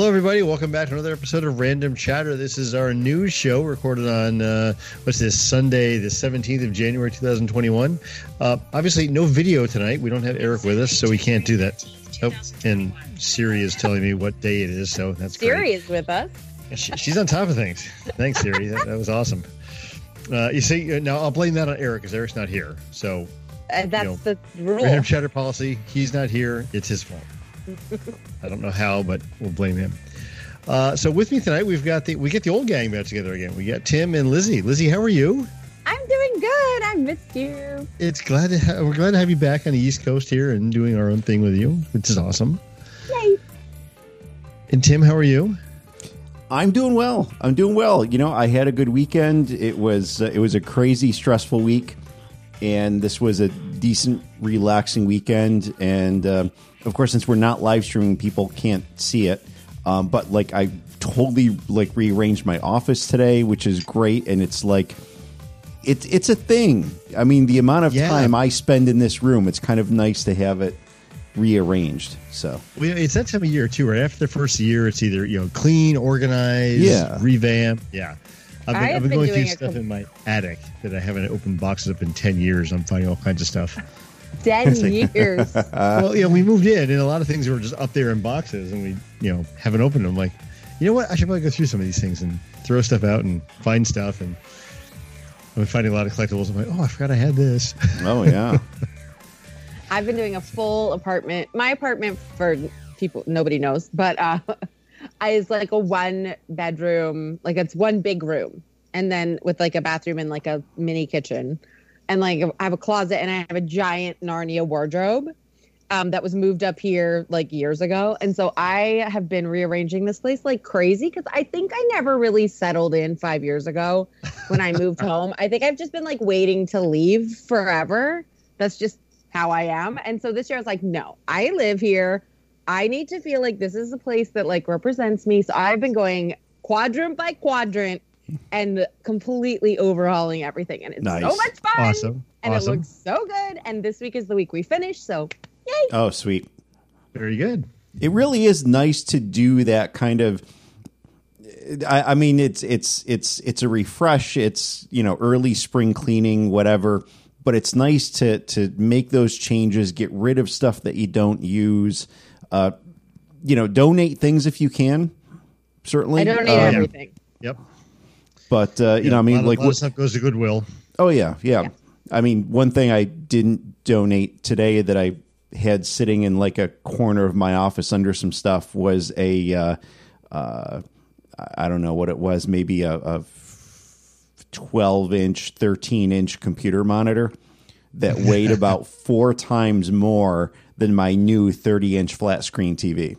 Hello, everybody. Welcome back to another episode of Random Chatter. This is our news show recorded on, uh, what's this, Sunday, the 17th of January, 2021. Uh, obviously, no video tonight. We don't have Eric with us, so we can't do that. Oh, and Siri is telling me what day it is, so that's Siri great. is with us. She, she's on top of things. Thanks, Siri. that, that was awesome. Uh, you see, uh, now I'll blame that on Eric because Eric's not here. So, Uh, that's know, the rule. Random Chatter policy. He's not here. It's his fault. I don't know how, but we'll blame him. Uh, so with me tonight, we've got the we get the old gang back together again. We got Tim and Lizzie. Lizzie, how are you? I'm doing good. I missed you. It's glad to ha- we're glad to have you back on the East Coast here and doing our own thing with you, which is awesome. Yay. And Tim, how are you? I'm doing well. I'm doing well. You know, I had a good weekend. It was uh, it was a crazy stressful week, and this was a decent, relaxing weekend. And um, of course, since we're not live streaming, people can't see it. Um, but like, I totally like rearranged my office today, which is great. And it's like, it's it's a thing. I mean, the amount of Yeah. time I spend in this room, it's kind of nice to have it rearranged. So Well, it's that time of year too, right? After the first year, it's either you know clean, organized, Yeah. revamp. Yeah, I've been, I I've been been going through stuff com- in my attic that I haven't opened boxes up in ten years. I'm finding all kinds of stuff. Ten years. well, you know, we moved in, and a lot of things were just up there in boxes, and we, you know, haven't opened them. Like, you know what? I should probably go through some of these things and throw stuff out and find stuff. And I've been finding a lot of collectibles. I'm like, oh, I forgot I had this. oh yeah. I've been doing a full apartment. My apartment for people nobody knows, but uh is like a one bedroom, like it's one big room. And then with like a bathroom and like a mini kitchen. And like I have a closet and I have a giant Narnia wardrobe. Um, that was moved up here like years ago. And so I have been rearranging this place like crazy because I think I never really settled in five years ago when I moved home. I think I've just been like waiting to leave forever. That's just how I am. And so this year I was like, no, I live here. I need to feel like this is a place that like represents me. So I've been going quadrant by quadrant and completely overhauling everything. And it's Nice. so much fun. Awesome. And awesome. it looks so good. And this week is the week we finish. So yay. Oh sweet. Very good. it really is nice to do that kind of I, I mean it's it's it's it's a refresh it's you know early spring cleaning whatever but it's nice to to make those changes get rid of stuff that you don't use uh you know donate things if you can certainly I donate Um, everything. Yep. But uh you know I mean lot of- like lot of what, stuff goes to Goodwill. Oh yeah, yeah, Yeah. I mean, one thing I didn't donate today that I had sitting in like a corner of my office under some stuff was a uh, uh, I don't know what it was, maybe a, a twelve inch, thirteen inch computer monitor that weighed about four times more than my new thirty inch flat screen TV.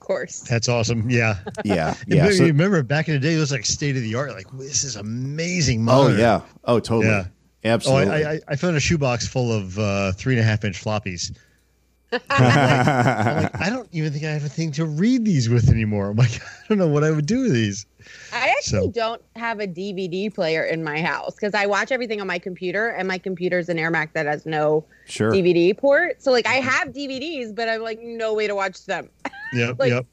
Of course. That's awesome. Yeah. Yeah, Yeah. yeah. so- remember back in the day, it was like state of the art. Like this is amazing. oh yeah, oh totally, Yeah. Oh, absolutely. I, I, I found a shoebox full of uh, three and a half inch floppies. I'm like, I'm like, I don't even think I have a thing to read these with anymore. I'm like, I don't know what I would do with these. I actually So- don't have a DVD player in my house because I watch everything on my computer, and my computer's an AirMac that has no sure. DVD port. So like I mm-hmm. have DVDs, but I'm like no way to watch them. Yep, Like- yep.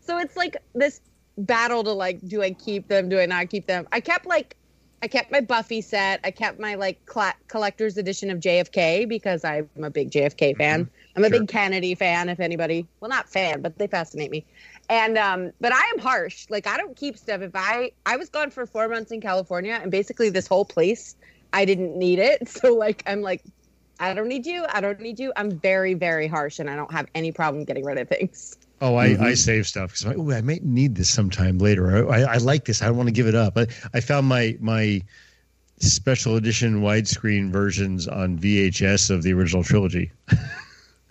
So it's like this battle to like, do I keep them? Do I not keep them? I kept like, I kept my Buffy set. I kept my like cla collector's edition of JFK because I'm a big JFK fan. Mm-hmm. I'm a Sure. big Kennedy fan. If anybody, well, not fan, but they fascinate me. And um, but I am harsh. Like I don't keep stuff. If I I was gone for four months in California, and basically this whole place, I didn't need it. So like I'm like. I don't need you. I don't need you. I'm very, very harsh, and I don't have any problem getting rid of things. Oh, I, Mhm. I save stuff because I'm like, "Ooh, I might need this sometime later. I, I, I like this. I don't want to give it up. I, I found my my special edition widescreen versions on VHS of the original trilogy.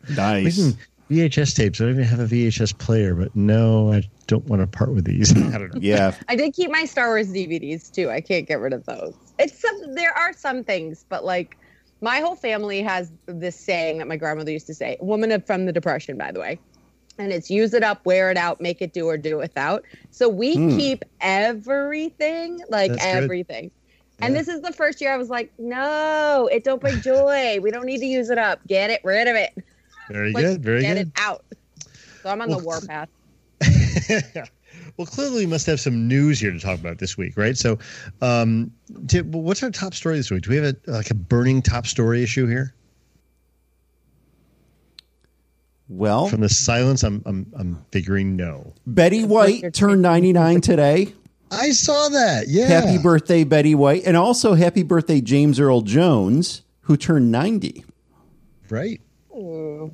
Nice. Even VHS tapes. I don't even have a VHS player, but no, I don't want to part with these. I don't know. Yeah, I did keep my Star Wars DVDs too. I can't get rid of those. It's some, there are some things, but like my whole family has this saying that my grandmother used to say, "Woman of from the Depression," by the way, and it's use it up, wear it out, make it do or do without. So we Hmm. keep everything, like That's good. everything. And Yeah. this is the first year I was like, no, it don't bring joy. we don't need to use it up. Get it rid of it. Very Like, good. Very get good. Get it out. So I'm on Well, the warpath. well, clearly, we must have some news here to talk about this week, right? So, um, Tim, what's our top story this week? Do we have a like a burning top story issue here? Well, From the silence, I'm I'm I'm figuring no. Betty White turned 99 today. I saw that. Yeah. Happy birthday, Betty White. And also happy birthday, James Earl Jones, who turned 90. Right. Ooh.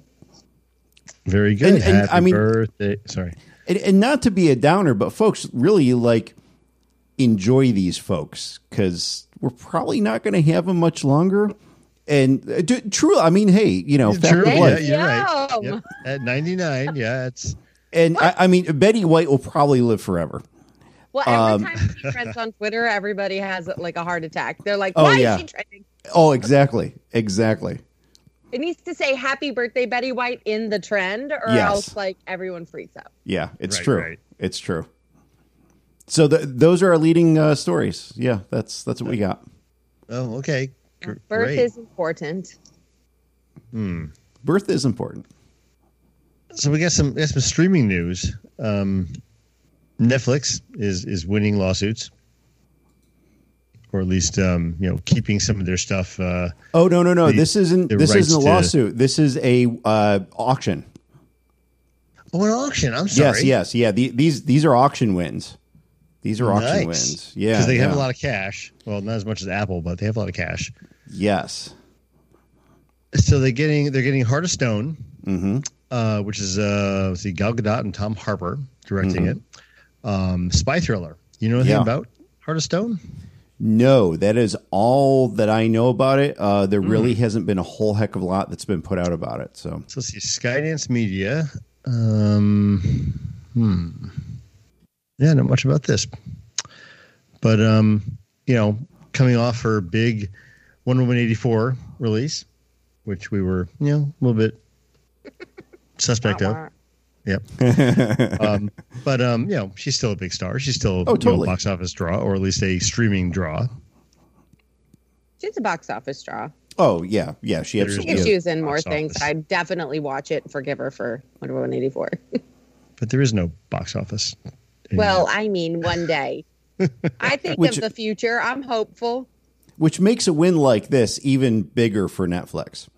Very good. And- and, Happy I mean- birthday. Sorry. And, and not to be a downer, but folks, really like enjoy these folks because we're probably not going to have them much longer. And uh, d- true, I mean, hey, you know, fact True. of Yeah, life. you're right. Yep. At 99, yeah, it's And I, I mean, Betty White will probably live forever. Well, every Um, time she trends on Twitter, everybody has like a heart attack. They're like, Oh, yeah. is she trending?" Oh, exactly, exactly. It needs to say "Happy Birthday, Betty White" in the trend, or Yes. else like everyone freaks out. Yeah, it's Right, true. right. It's true. So th those are our leading uh, stories. Yeah, that's that's what we got. oh okay. Gr- Birth Great. is important. Hmm. Birth is important. so we got some we got some streaming news. Um, Netflix is is winning lawsuits, or at least um, you know keeping some of their stuff. Uh, Oh no no no! The- this isn't this isn't a to- lawsuit. This is a uh, auction. oh, an auction. I'm sorry. Yes yes yeah. The, these these are auction wins. These are auction Nice. wins. Yeah, because they have yeah. a lot of cash. Well, not as much as Apple, but they have a lot of cash. Yes. So they're getting they're getting Heart of Stone, hmm uh, which is uh, let's see Gal Gadot and Tom Harper directing Mhm. it. Um, spy thriller. You know anything Yeah. about Heart of Stone? No, that is all that I know about it. Uh, there Hmm. really hasn't been a whole heck of a lot that's been put out about it. So So let's see, Skydance Media. Um, hmm. Yeah, not much about this. But um, you know, coming off her big Wonder Woman eighty four release, which we were, you know, a little bit suspect of. Wah, wah. Yep. um, but um, you know, she's still a big star. She's still Oh, you know, box office draw, or at least a streaming draw. She's a box office draw. oh yeah yeah she There's- She absolutely could is. choose in more things. office. I'd definitely watch it and forgive her for Wonder Woman eighty four. But there is no box office. well, I mean, one day. I think Which- of the future. I'm hopeful. which makes a win like this even bigger for Netflix.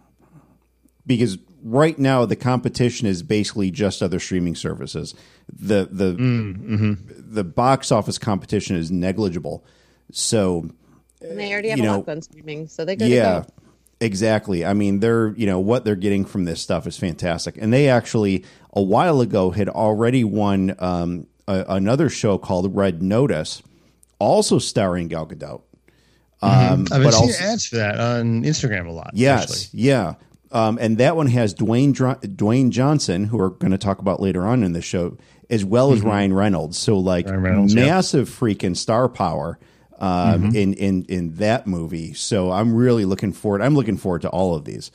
Because right now the competition is basically just other streaming services. The the the box office competition is negligible. So And they already have you a know, lot on streaming, so they go yeah, to go. exactly. I mean, they're you know what they're getting from this stuff is fantastic, and they actually a while ago had already won um, a, another show called Red Notice, also starring Gal Gadot. Um, I've been but seeing also, ads for that on Instagram a lot. Yes, actually. yeah. Um, and that one has Dwayne Dwayne Johnson, who we're going to talk about later on in the show, as well as Ryan Reynolds. So like Mm-hmm. Reynolds, yeah. massive freaking star power um, Mm-hmm. in in in that movie. So I'm really looking forward. I'm looking forward to all of these.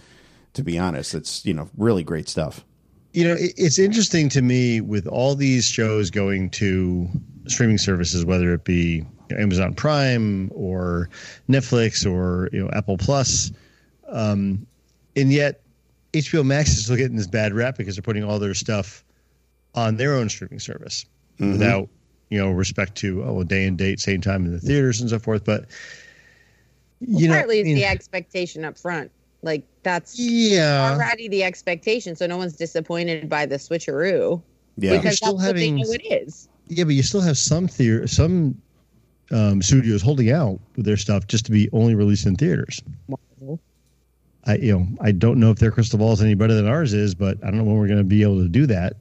To be honest, it's you know really great stuff. You know, it's interesting to me with all these shows going to streaming services, whether it be Amazon Prime or Netflix or you know Apple Plus, um, and yet HBO Max is still getting this bad rap because they're putting all their stuff on their own streaming service without you know respect to oh well, day and date, same time in the theaters and so forth. But you know, Partly it's I mean, the expectation up front. Like that's yeah, already the expectation, so no one's disappointed by the switcheroo Yeah, because still that's what they having- know it is. Yeah, but you still have some theater, some um, studios holding out with their stuff just to be only released in theaters. I, you know, I don't know if their crystal ball is any better than ours is, but I don't know when we're going to be able to do that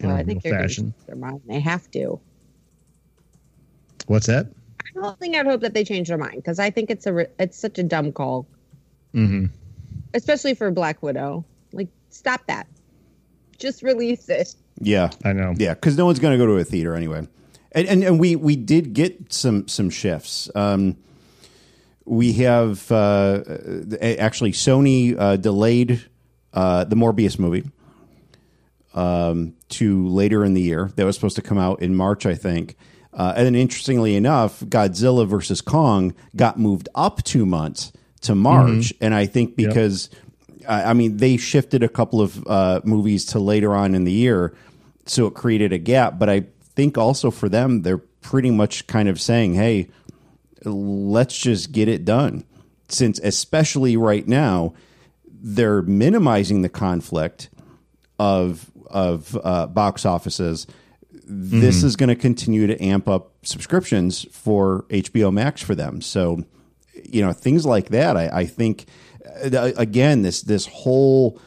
in Well, a I think real they're fashion. going to their mind. They have to. What's that? I don't think I'd hope that they change their mind because I think it's a re- it's such a dumb call, Mm-hmm. especially for Black Widow. Like, stop that. Just release it. yeah, I know. yeah. Because no one's going to go to a theater anyway. And, and and we we did get some some shifts. Um, we have uh, actually Sony uh, delayed uh, the Morbius movie um, to later in the year. That was supposed to come out in March, I think. Uh, and then, interestingly enough, Godzilla versus Kong got moved up two months to March, and I think because I I mean they shifted a couple of uh, movies to later on in the year. so it created a gap. But I think also for them, they're pretty much kind of saying, "Hey, let's just get it done." Since especially right now, they're minimizing the conflict of of uh, box offices. This is going to continue to amp up subscriptions for HBO Max for them. So, you know, things like that. I, I think uh, again, this this whole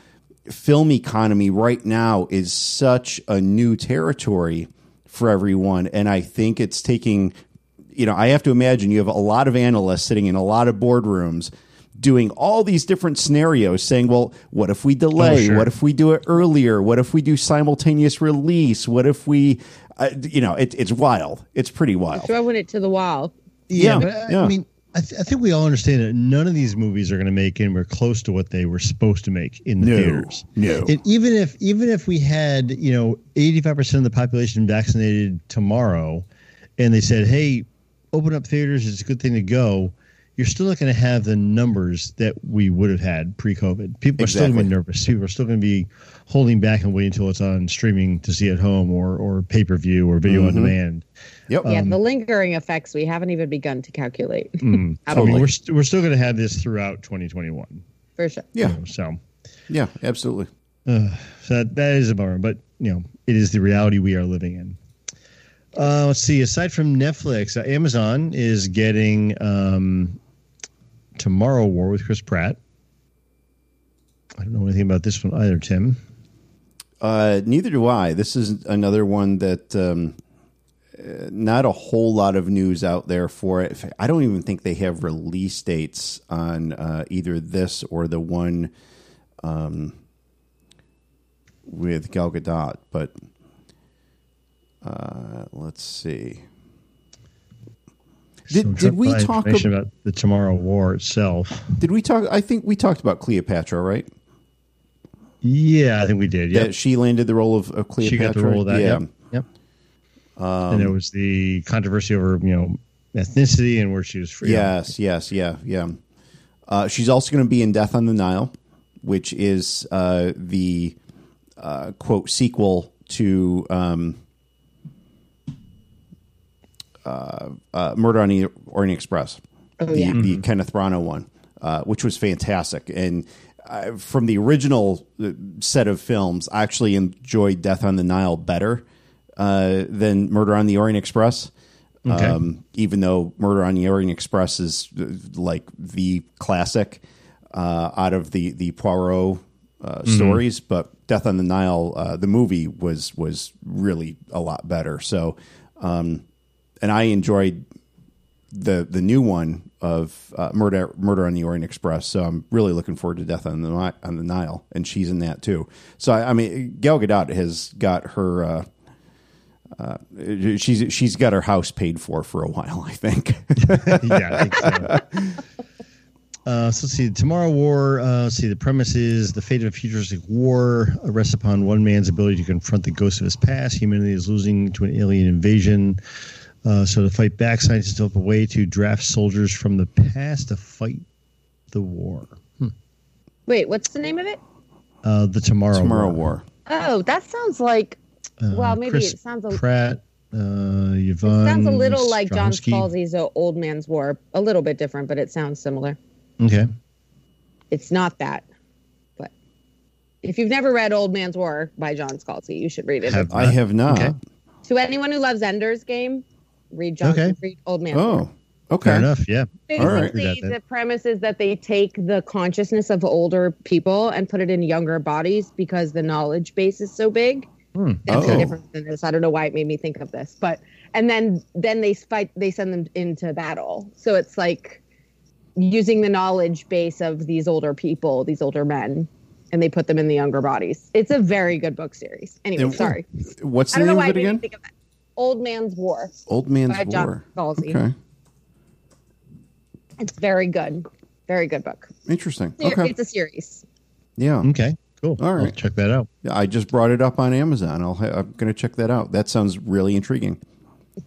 film economy right now is such a new territory for everyone, and I think it's taking. You know, I have to imagine you have a lot of analysts sitting in a lot of boardrooms doing all these different scenarios saying, well, what if we delay? Oh, sure. What if we do it earlier? What if we do simultaneous release? What if we, uh, you know, it, it's wild. It's pretty wild. Throwing it to the wall. Yeah, but I, yeah. I mean, I, th- I think we all understand that none of these movies are going to make anywhere close to what they were supposed to make in the No, theaters. no. And even if even if we had you know eighty five percent of the population vaccinated tomorrow, and they said, "Hey, open up theaters; it's a good thing to go." You're still not going to have the numbers that we would have had pre-COVID. People are still going to be nervous. People are still going to be holding back and waiting until it's on streaming to see at home or or pay per view or video Mm-hmm. on demand. Yep. yeah, the lingering effects we haven't even begun to calculate. Mm. At I mean, we're st- we're still going to have this throughout 2021. For sure. Yeah. you know, so Yeah, absolutely. so that, that is a bummer, but you know, it is the reality we are living in. Uh, let's see. Aside from Netflix, uh, Amazon is getting um, Tomorrow War with Chris Pratt. I don't know anything about this one either, Tim. Uh, neither do I. This is another one that um, uh, not a whole lot of news out there for it. I don't even think they have release dates on uh, either this or the one um, with Gal Gadot. But uh, let's see. Did, did we talk information about? the Tomorrow War itself? Did we talk? I think we talked about Cleopatra, right? Yeah, I think we did. Yeah, she landed the role of, of Cleopatra. she got the role of that. Yeah. Yep. yep. and there was the controversy over you know ethnicity and where she was from. Yes, yes, yeah, yeah. Uh, she's also going to be in Death on the Nile, which is uh, the uh, quote sequel to um, Murder on the Orient Express, Oh, the, yeah. the Kenneth Branagh one, uh, which was fantastic. And uh, from the original uh, set of films, I actually enjoyed Death on the Nile better uh, than Murder on the Orient Express. Okay. Um, even though Murder on the Orient Express is uh, like the classic uh, out of the the Poirot uh, stories, but Death on the Nile, uh, the movie was was really a lot better. So, um, and I enjoyed the the new one of uh, Murder Murder on the Orient Express. So I'm really looking forward to Death on the on the Nile, and she's in that too. So I, I mean, Gal Gadot has got her. Uh, uh, she's she's got her house paid for for a while, I think. yeah, I think so. Uh, so let's see. Tomorrow War. Uh, see. The premise is the fate of a futuristic war rests upon one man's ability to confront the ghosts of his past. Humanity is losing to an alien invasion. Uh, so to fight back, scientists develop a way to draft soldiers from the past to fight the war. Wait, what's the name of it? Uh, the Tomorrow, Tomorrow War. War. Oh, that sounds like. Uh, well, maybe Chris it sounds a, Pratt. Uh, Yvonne. it sounds a little like John Strahovski. Scalzi's Old Man's War. A little bit different, but it sounds similar. Okay. It's not that, but if you've never read Old Man's War by John Scalzi, you should read it. Have I have not. Okay. to anyone who loves Ender's Game, read John. Okay. Read Old Man. War. Oh, okay. Fair enough. Yeah. Basically, Read the premise is that they take the consciousness of older people and put it in younger bodies because the knowledge base is so big. Hmm. That's Oh. different than this. I don't know why it made me think of this, but and then then they fight. They send them into battle. So it's like using the knowledge base of these older people, these older men, and they put them in the younger bodies. It's a very good book series. Anyway, And- sorry. What's I the don't know name why of it it made me again? Think of that. Old Man's War. Old Man's by John War. Scalzi. Okay, It's very good. Very good book. interesting. Ser- Okay, It's a series. yeah. Okay. Cool. All right. I'll check that out. Yeah, I just brought it up on Amazon. I'll ha- I'm going to check that out. That sounds really intriguing.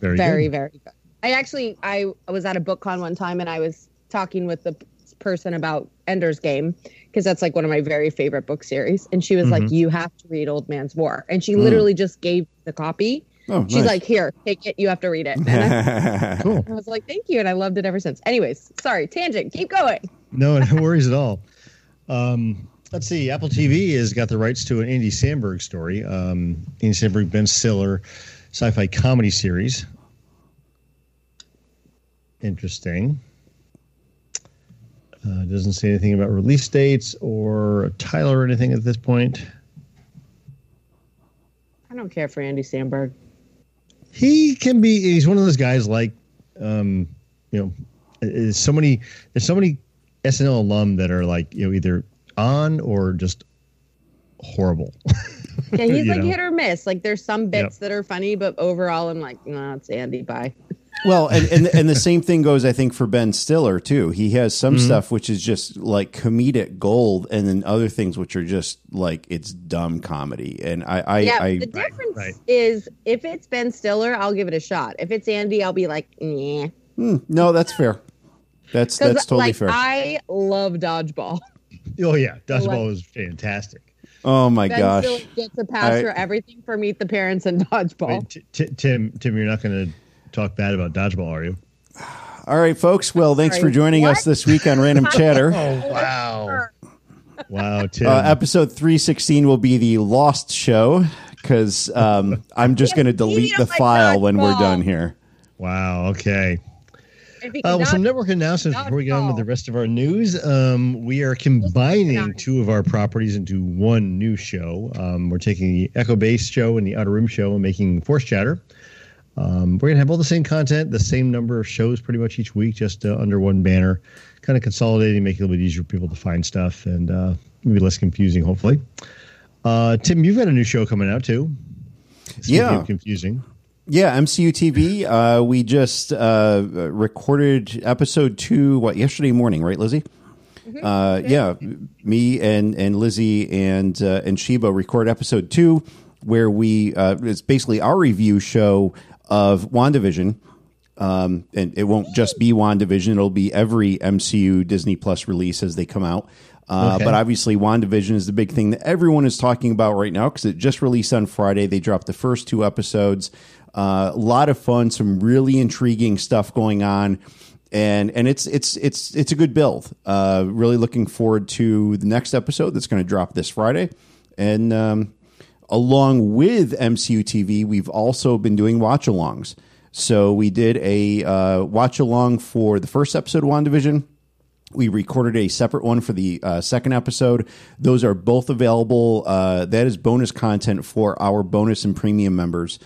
Very, very good. very good i actually i was at a book con one time and i was talking with the person about Ender's Game because that's like one of my very favorite book series. And she was like, mm-hmm. "You have to read Old Man's War," and she mm. literally just gave the copy. Oh, She's nice. like, "Here, take it. You have to read it." And I, Cool. I was like, "Thank you," and I loved it ever since. Anyways, sorry, tangent. Keep going. No, no worries at all. Um, let's see. Apple TV has got the rights to an Andy Samberg story. Um, Andy Samberg, Ben Stiller, sci-fi comedy series. Interesting. Uh, doesn't say anything about release dates or a title or anything at this point. I don't care for Andy Samberg. He can be he's one of those guys like um you know is so many there's so many snl alum that are like you know either on or just horrible Yeah, he's like know. hit or miss. Like there's some bits that are funny, but overall, I'm like, nah, it's Andy. Bye. Well, and, and and the same thing goes, I think, for Ben Stiller too. He has some Mm-hmm. stuff which is just like comedic gold, and then other things which are just like it's dumb comedy. And I, I, Yeah, I the difference right. is if it's Ben Stiller, I'll give it a shot. If it's Andy, I'll be like, yeah. no, that's fair. That's that's totally like fair. I love dodgeball. oh yeah dodgeball Like- was fantastic oh my Ben gosh! Stiller gets a pass I- for everything for Meet the Parents and dodgeball. Wait, T- T- tim tim you're not going to talk bad about dodgeball are you All right, folks. Well, thanks for joining what? us this week on Random Chatter. oh wow wow tim Uh, episode 316 will be the Lost show because um, I'm just going to delete the file when we're done here. wow okay Uh, well, some network announcements before we get on with the rest of our news. Um, we are combining two of our properties into one new show. Um, we're taking the Echo Base show and the Outer Room show and making Force Chatter. Um, we're going to have all the same content, the same number of shows pretty much each week, just uh, under one banner, kind of consolidating, making it a little bit easier for people to find stuff and uh, maybe less confusing, hopefully. Uh, Tim, you've got a new show coming out too. Speaking Yeah. of confusing. Yeah, MCU TV. Uh, we just uh, recorded episode two. What yesterday morning, right, Lizzie? Uh, yeah, me and and Lizzie and uh, and Sheba record episode two, where we uh, it's basically our review show of WandaVision. Um, and it won't just be WandaVision; it'll be every MCU Disney Plus release as they come out. Uh, Okay. But obviously, WandaVision is the big thing that everyone is talking about right now because it just released on Friday. They dropped the first two episodes. Uh, a lot of fun, some really intriguing stuff going on, and and it's it's it's it's a good build. Uh, really looking forward to the next episode that's going to drop this Friday, and um, along with MCU TV, we've also been doing watch alongs. So we did a uh, watch along for the first episode of WandaVision. We recorded a separate one for the uh, second episode. Those are both available. Uh, that is bonus content for our bonus and premium members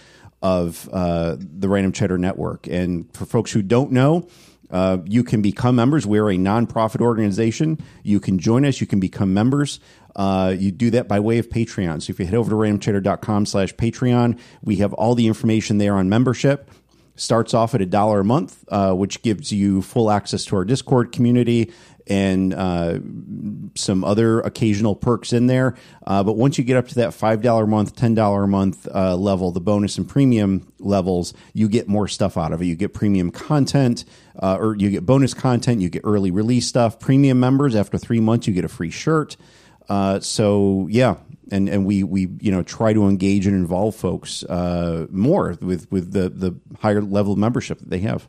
of uh, the Random Chatter Network. And for folks who don't know, uh, you can become members. We're a nonprofit organization. You can join us. You can become members. Uh, you do that by way of Patreon. So if you head over to randomchatter.com slash Patreon, we have all the information there on membership starts off at a dollar a month, uh, which gives you full access to our Discord community and uh, some other occasional perks in there. Uh, but once you get up to that five dollar a month, ten dollar a month uh, level, the bonus and premium levels, you get more stuff out of it. You get premium content, uh, or you get bonus content. You get early release stuff. Premium members after three months, you get a free shirt. Uh, so yeah, and and we we you know try to engage and involve folks uh, more with with the the higher level membership that they have.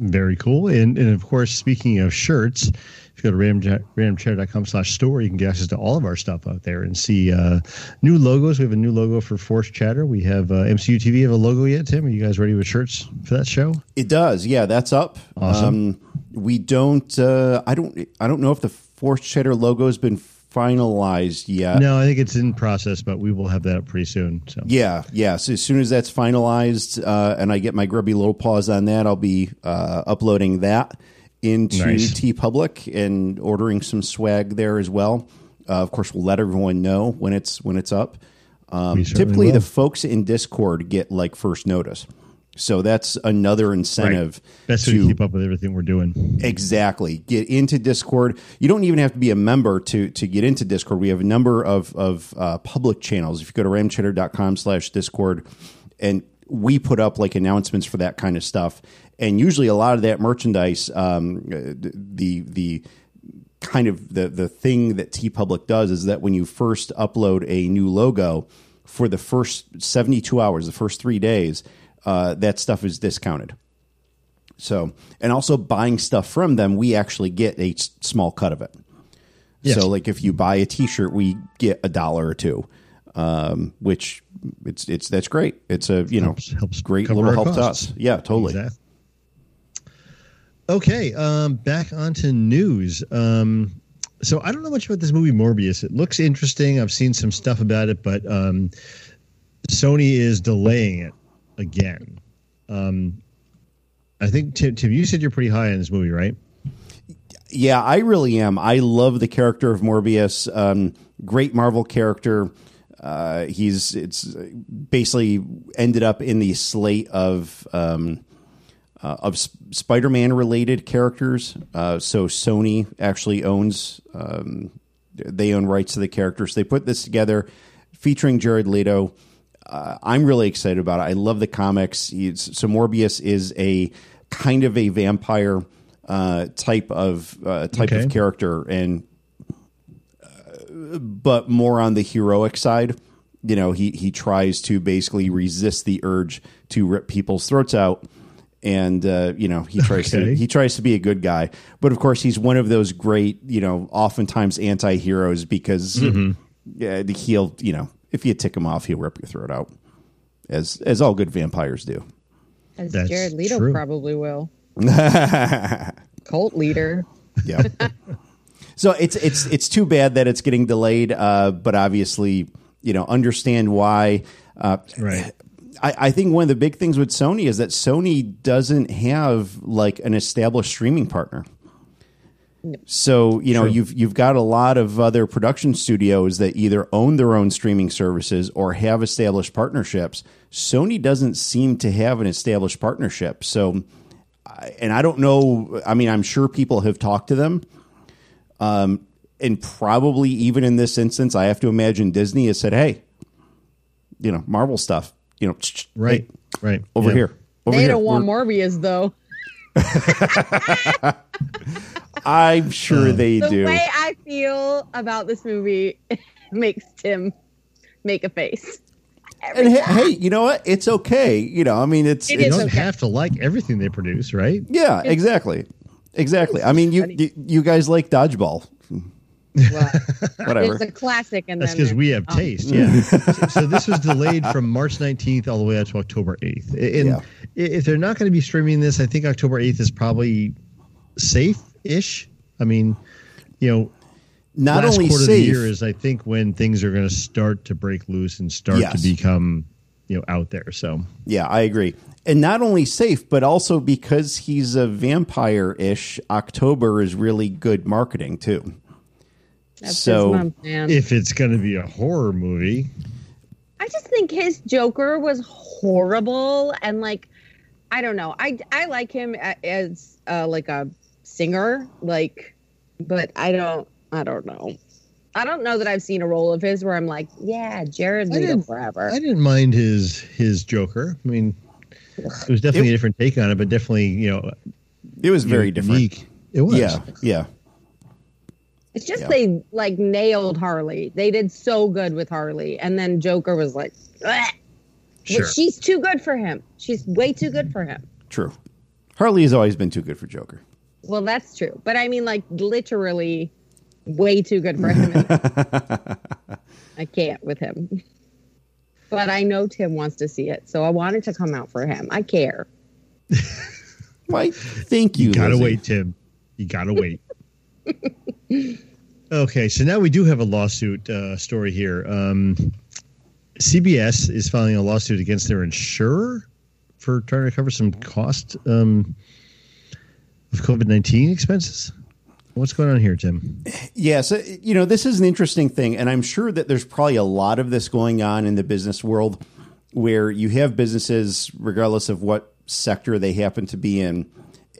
Very cool. And, and of course, speaking of shirts, if you go to random, randomchatter.com slash store, you can get access to all of our stuff out there and see uh, new logos. We have a new logo for Force Chatter. We have uh, MCU TV have a logo yet, Tim? Are you guys ready with shirts for that show? It does, yeah. That's up. Awesome. Um, we don't. Uh, I don't. I don't know if the Force Chatter logo has been finalized yet. no, I think it's in process, but we will have that up pretty soon. So Yeah, yeah. So as soon as that's finalized uh, and I get my grubby little paws on that, I'll be uh, uploading that into Nice. TeePublic and ordering some swag there as well. Uh, of course, we'll let everyone know when it's when it's up. Um, typically, will. the folks in Discord get like first notice, so that's another incentive Best way to keep up with everything we're doing. Exactly. Get into Discord. You don't even have to be a member to to get into Discord. We have a number of of uh, public channels. If you go to randomchatter.com slash Discord, and we put up like announcements for that kind of stuff, and usually a lot of that merchandise, um, the the kind of the the thing that TeePublic does is that when you first upload a new logo for the first 72 hours, the first three days, uh, that stuff is discounted. So, and also buying stuff from them, we actually get a s- small cut of it. Yes. So, like if you buy a T-shirt, we get a dollar or two, um, which it's it's that's great. It's a you know Helps- helps great little help to us. Yeah, totally. Exactly. Okay, um, back onto news. Um, so I don't know much about this movie Morbius. It looks interesting. I've seen some stuff about it, but um, Sony is delaying it again. Um, I think Tim, Tim, you said you're pretty high in this movie, right? Yeah, I really am. I love the character of Morbius. Um, great Marvel character. Uh, he's it's basically ended up in the slate of um, uh, of S- Spider-Man related characters. Uh, so Sony actually owns um, they own rights to the characters. They put this together, featuring Jared Leto. Uh, I'm really excited about it. I love the comics. He's, so Morbius is a kind of a vampire uh, type of uh, type Okay. of character, and uh, but more on the heroic side. You know, he he tries to basically resist the urge to rip people's throats out, and uh, you know he tries Okay. to he tries to be a good guy. But of course, he's one of those great, you know, oftentimes anti-heroes because yeah, he'll you know if you tick him off, he'll rip your throat out, as as all good vampires do. As That's Jared Leto true. probably will. Cult leader. Yeah. so it's it's it's too bad that it's getting delayed, uh, but obviously, you know, understand why. Uh, Right. I, I think one of the big things with Sony is that Sony doesn't have like an established streaming partner. So you know True. you've you've got a lot of other production studios that either own their own streaming services or have established partnerships. Sony doesn't seem to have an established partnership. So, and I don't know. I mean, I'm sure people have talked to them, um, and probably even in this instance, I have to imagine Disney has said, "Hey, you know, Marvel stuff, you know, Right. hey, Right. over Yeah. here." Over they here. don't want We're- Morbius though. I'm sure hmm. they The do. The way I feel about this movie makes Tim make a face. and hey, hey, you know what? It's okay. You know, I mean, it's, It You it's is don't okay. have to like everything they produce, right? yeah, exactly, exactly. I mean, you you, you guys like dodgeball, Well, whatever. it's a classic, and That's because we have oh. taste. Yeah. so, so this was delayed from March 19th all the way out to October 8th. And Yeah. if they're not going to be streaming this, I think October 8th is probably safe ish. I mean, you know, Not last only quarter of the safe, year is, I think, when things are going to start to break loose and start Yes. to become, you know, out there. So, yeah, I agree. And not only safe, but also because he's a vampire-ish. October is really good marketing too. That's So, his if it's going to be a horror movie, I just think his Joker was horrible, and like, I don't know. I I like him as uh, like a singer, like, but I don't. I don't know. I don't know that I've seen a role of his where I'm like, yeah, Jared I Leto didn't- forever. I didn't mind his his Joker. I mean, it was definitely It- a different take on it, but definitely, you know, It was very different. unique. It was. Yeah, yeah. It's just Yeah. they like nailed Harley. They did so good with Harley, and then Joker was like, "Bleh." Sure. But she's too good for him. She's way too good for him. True. Harley has always been too good for Joker. Well, that's true. But I mean, like, literally way too good for him. I can't with him. But I know Tim wants to see it. So I wanted to come out for him. I care. Why? Thank you. You gotta Lizzie. wait, Tim. You gotta wait. okay, so now we do have a lawsuit uh, story here. Um, CBS is filing a lawsuit against their insurer for trying to cover some cost um, of COVID nineteen expenses. What's going on here, Tim? Yeah, so you know, this is an interesting thing, and I'm sure that there's probably a lot of this going on in the business world where you have businesses, regardless of what sector they happen to be in,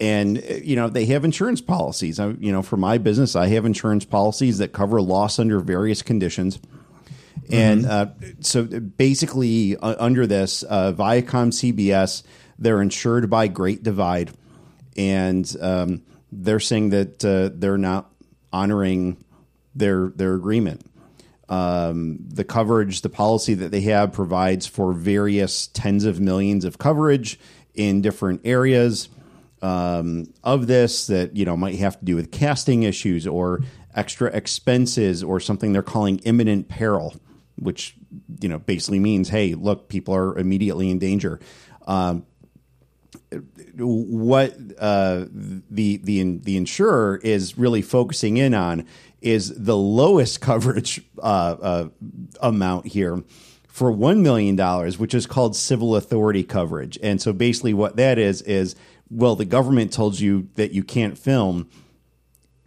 and you know they have insurance policies. I, you know, for my business, I have insurance policies that cover loss under various conditions. And uh, so basically, uh, under this, uh, Viacom CBS, they're insured by Great Divide, and um, they're saying that uh, they're not honoring their their agreement. Um, the coverage, the policy that they have provides for various tens of millions of coverage in different areas um, of this that you know might have to do with casting issues or extra expenses or something they're calling imminent peril, which you know basically means hey, look, people are immediately in danger. Um, what uh, the the the insurer is really focusing in on is the lowest coverage uh, uh, amount here for $1 million, which is called civil authority coverage. And so basically, what that is, is well, the government told you that you can't film,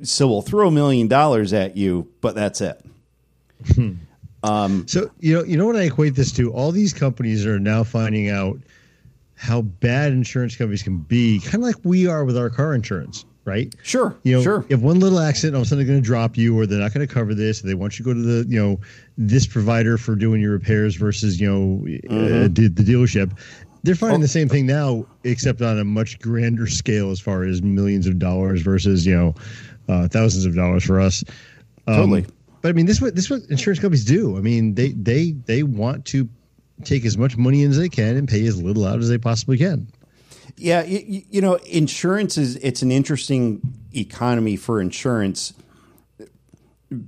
so we'll throw a million dollars at you, but that's it. Um, so you know, you know what I equate this to? All these companies are now finding out how bad insurance companies can be, kind of like we are with our car insurance right? Sure. You know, sure. if one little accident, all of a sudden they're going to drop you, or they're not going to cover this. They want you to go to the, you know, this provider for doing your repairs versus, you know, uh, mm-hmm. uh, the, the, dealership. They're finding oh. the same thing now, except on a much grander scale as far as millions of dollars versus, you know, uh, thousands of dollars for us. Um, totally. But I mean, this what this what insurance companies do. I mean, they they they want to take as much money as they can and pay as little out as they possibly can. Yeah, you, you, know, insurance is it's an interesting economy for insurance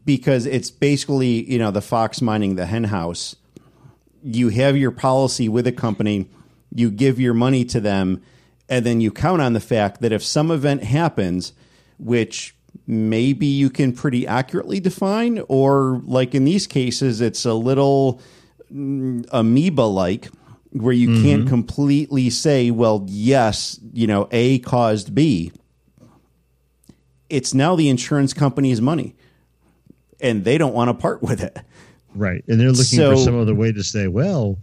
because it's basically you know the fox mining the hen house. You have your policy with a company, you give your money to them, and then you count on the fact that if some event happens, which maybe you can pretty accurately define, or like in these cases, it's a little amoeba like where you mm-hmm. can't completely say, well, yes, you know, A caused B. It's now the insurance company's money, and they don't want to part with it. Right, and they're looking so, for some other way to say, well,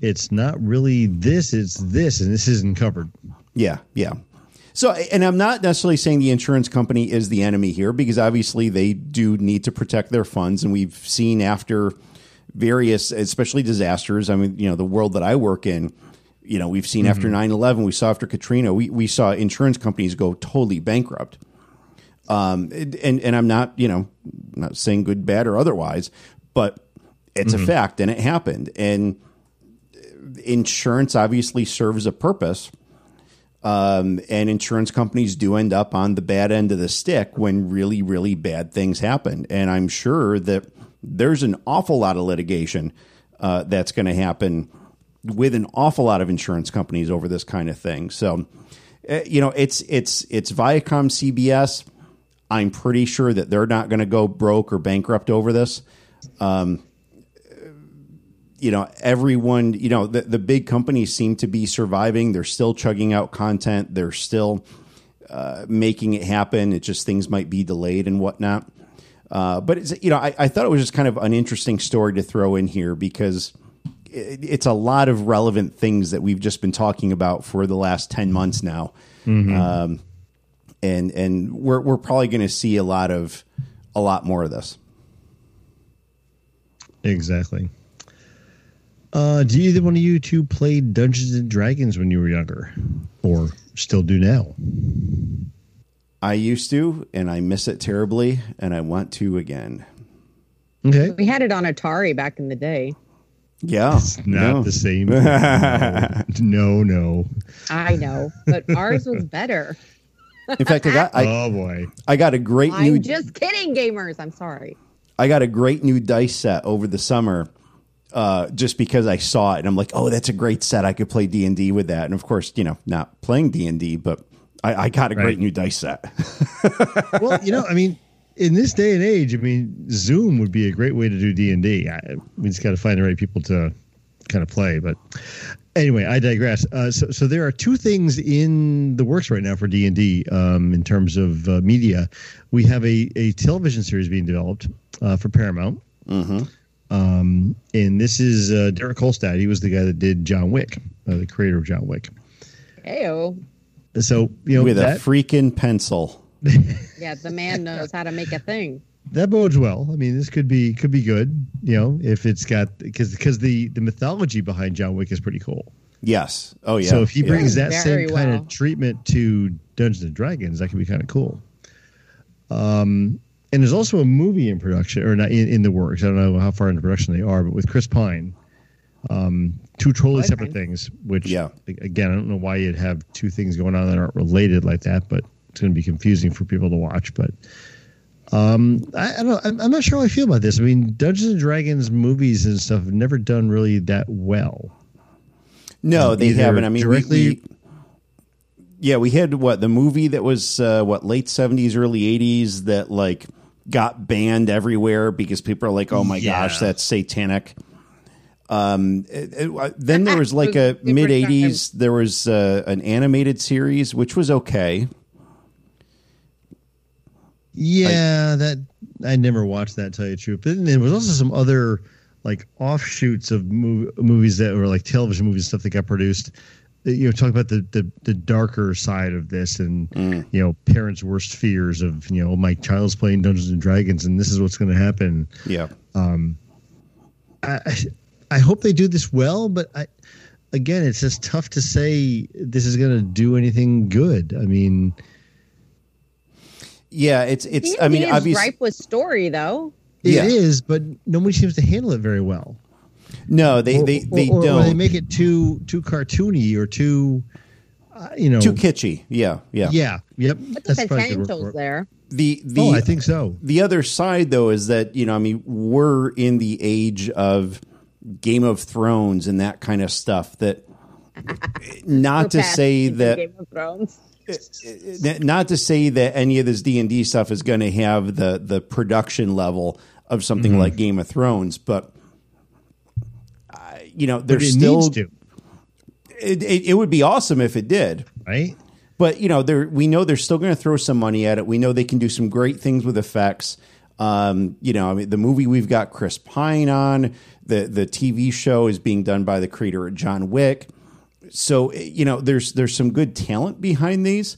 it's not really this; it's this, and this isn't covered. Yeah, yeah. So, and I'm not necessarily saying the insurance company is the enemy here because obviously they do need to protect their funds, and we've seen after various, especially disasters. I mean, you know, the world that I work in, you know, we've seen mm-hmm. after 9 11, we saw after Katrina, we, we saw insurance companies go totally bankrupt. Um, and, and I'm not, you know, not saying good, bad, or otherwise, but it's mm-hmm. a fact and it happened. And insurance obviously serves a purpose. Um, and insurance companies do end up on the bad end of the stick when really, really bad things happen. And I'm sure that there's an awful lot of litigation uh, that's going to happen with an awful lot of insurance companies over this kind of thing. So, uh, you know, it's it's it's Viacom CBS. I'm pretty sure that they're not going to go broke or bankrupt over this. Um, you know, everyone, you know, the, the big companies seem to be surviving. They're still chugging out content. They're still uh, making it happen. It just things might be delayed and whatnot. Uh, but it's, you know, I, I, thought it was just kind of an interesting story to throw in here because it, it's a lot of relevant things that we've just been talking about for the last ten months now, mm-hmm. um, and and we're we're probably going to see a lot of a lot more of this. Exactly. Uh, do either one of you two play Dungeons and Dragons when you were younger, or still do now? I used to, and I miss it terribly, and I want to again. Okay. We had it on Atari back in the day. Yeah. It's not no. the same. no, no. I know, but ours was better. In fact, I got. I, oh boy, I got a great new. I'm new. Just kidding, gamers. I'm sorry. I got a great new dice set over the summer, uh, just because I saw it and I'm like, oh, that's a great set. I could play D and D with that. And of course, you know, not playing D and D, but I, I got a right. great new dice set. well, you know, I mean, in this day and age, I mean, Zoom would be a great way to do D and D. We just got to find the right people to kind of play. But anyway, I digress. Uh, so, so there are two things in the works right now for D and D um, in terms of uh, media. We have a, a television series being developed uh, for Paramount. Mm-hmm. Um, and this is uh, Derek Kolstad. He was the guy that did John Wick, uh, the creator of John Wick. Heyo. So you know with that, a freaking pencil. yeah, the man knows how to make a thing. that bodes well. I mean, this could be could be good. You know, if it's got because because the the mythology behind John Wick is pretty cool. Yes. Oh yeah. So if he yeah. brings that Very same kind of treatment to Dungeons and Dragons, that could be kind of cool. Um, and there's also a movie in production, or not in, in the works. I don't know how far into production they are, but with Chris Pine, um, two totally Okay. separate things. Which, Yeah. again, I don't know why you'd have two things going on that aren't related like that, but it's going to be confusing for people to watch. But um, I, I don't know. I'm, I'm not sure how I feel about this. I mean, Dungeons and Dragons movies and stuff have never done really that well. No, they haven't. I mean, we- directly- we, yeah, we had what the movie that was uh, what late seventies, early eighties that like got banned everywhere because people are like, "Oh my Yeah. gosh, that's satanic." Um, it- it- then there was like a mid eighties. There was uh, an animated series which was okay. Yeah, that I never watched that. Tell you the truth, but then there was also some other like offshoots of mov- movies that were like television movies stuff that got produced. You know, talk about the, the the darker side of this, and you know, parents' worst fears of you know, my child's playing Dungeons and Dragons, and this is what's going to happen. Yeah, I, I I hope they do this well, but I again, it's just tough to say this is going to do anything good. I mean, yeah. It's it's. D&D I mean, is obviously, ripe with story though. it is, Yeah. but nobody seems to handle it very well. no. They or, they they or, or don't. they make it too too cartoony or too, uh, you know, too kitschy. Yeah, yeah. Yeah, yep. But the probably a good word for potential's there. The the Oh, I think so. the other side though is that you know i mean we're in the age of game of thrones and that kind of stuff that not to say that Game of Thrones. not to say that any of this d&d stuff is going to have the the production level of something Mm-hmm. like game of thrones but uh, you know But there's it still needs to, it, it, it would be awesome if it did right? but you know, they're we know they're still going to throw some money at it. We know they can do some great things with effects. Um, you know, I mean, the movie we've got Chris Pine on. The the TV show is being done by the creator of John Wick. So you know, there's there's some good talent behind these,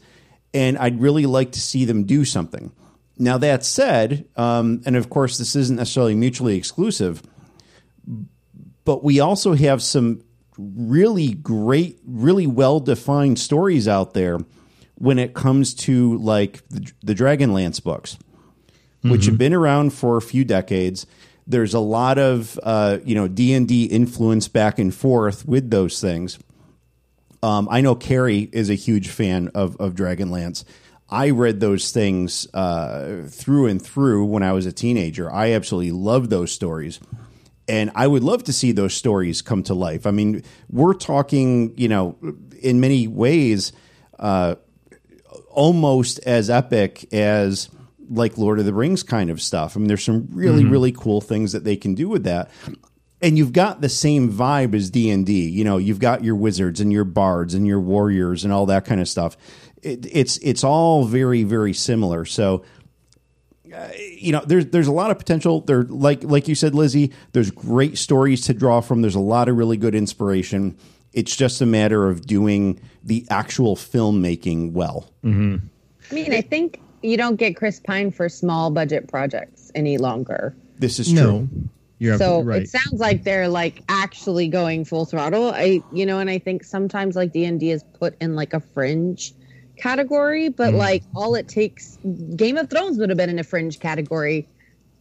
and I'd really like to see them do something. Now that said, um, and of course, this isn't necessarily mutually exclusive but we also have some really great, really well defined stories out there when it comes to like the, the Dragonlance books, which have been around for a few decades. There's a lot of uh, you know D and D influence back and forth with those things. Um, I know Carrie is a huge fan of, of Dragonlance. I read those things uh, through and through when I was a teenager. I absolutely loved those stories. And I would love to see those stories come to life. I mean, we're talking, you know, in many ways, uh, almost as epic as like Lord of the Rings kind of stuff. I mean, there's some really, really cool things that they can do with that. And you've got the same vibe as d&d you know you've got your wizards and your bards and your warriors and all that kind of stuff. It, it's it's all very very similar. So uh, you know there's there's a lot of potential. There like like you said lizzie there's great stories to draw from. There's a lot of really good inspiration. It's just a matter of doing the actual filmmaking well. I mean, I think you don't get Chris Pine for small budget projects any longer. this is true No, you're So right. it sounds like they're like actually going full throttle. I, you know, and I think sometimes like D and D is put in like a fringe category, Mm. but like all it takes, Game of Thrones would have been in a fringe category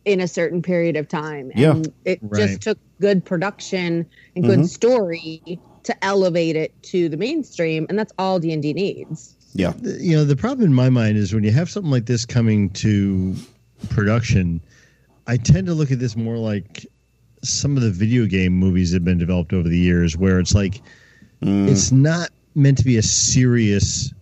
in a certain period of time. Yeah. And it Right. just took good production and good Mm-hmm. story to elevate it to the mainstream, and that's all D and D needs. Yeah you know the problem in my mind is when you have something like this coming to production i tend to look at this more like some of the video game movies that have been developed over the years where it's like it's not meant to be a serious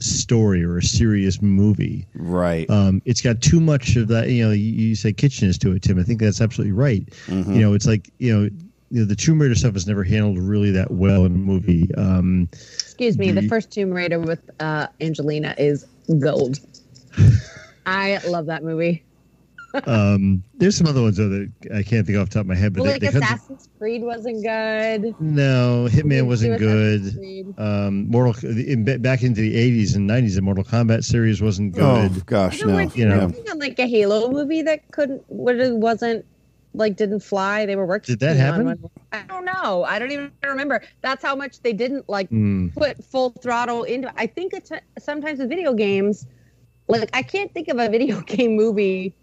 story or a serious movie right um, it's got too much of that. You know, you, you say kitschiness to it, Tim. I think that's absolutely right. Mm-hmm. You know, it's like you know, you know, the Tomb Raider stuff is never handled really that well in a movie. Um, Excuse me, the The- first Tomb Raider with uh, Angelina is gold. I love that movie. um, there's some other ones though that I can't think off the top of my head. But well, they, like they come to- Assassin's Creed wasn't good. no, Hitman wasn't good. Creed. Um, Mortal in, back into the 80s and 90s, the Mortal Kombat series wasn't good. Oh good. gosh, No, no. like, you know. working on like a Halo movie that couldn't, what wasn't like didn't fly. They were working. Did that happen? one. I don't know. I don't even remember. That's how much they didn't like Mm, put full throttle into. I think it's sometimes with video games. Like I can't think of a video game movie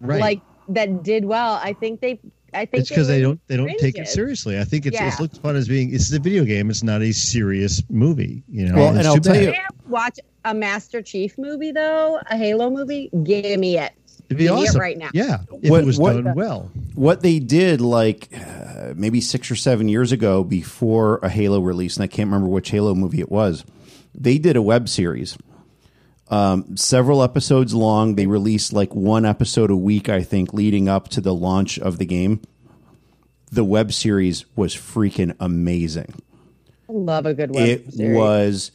right. like that did well. I think they. I think it's because they were don't they don't take it seriously. I think it's, Yeah. it's looked upon as being it's a video game. It's not a serious movie. You know. Well, It's and I'll tell bad. you- If I watch a Master Chief movie though, a Halo movie. Give me it. It'd be Give it awesome right now. Yeah, if What- it was what- done well. what they did like uh, maybe six or seven years ago before a halo release and i can't remember which halo movie it was they did a web series um, several episodes long they released like one episode a week i think leading up to the launch of the game the web series was freaking amazing I love a good web it series. was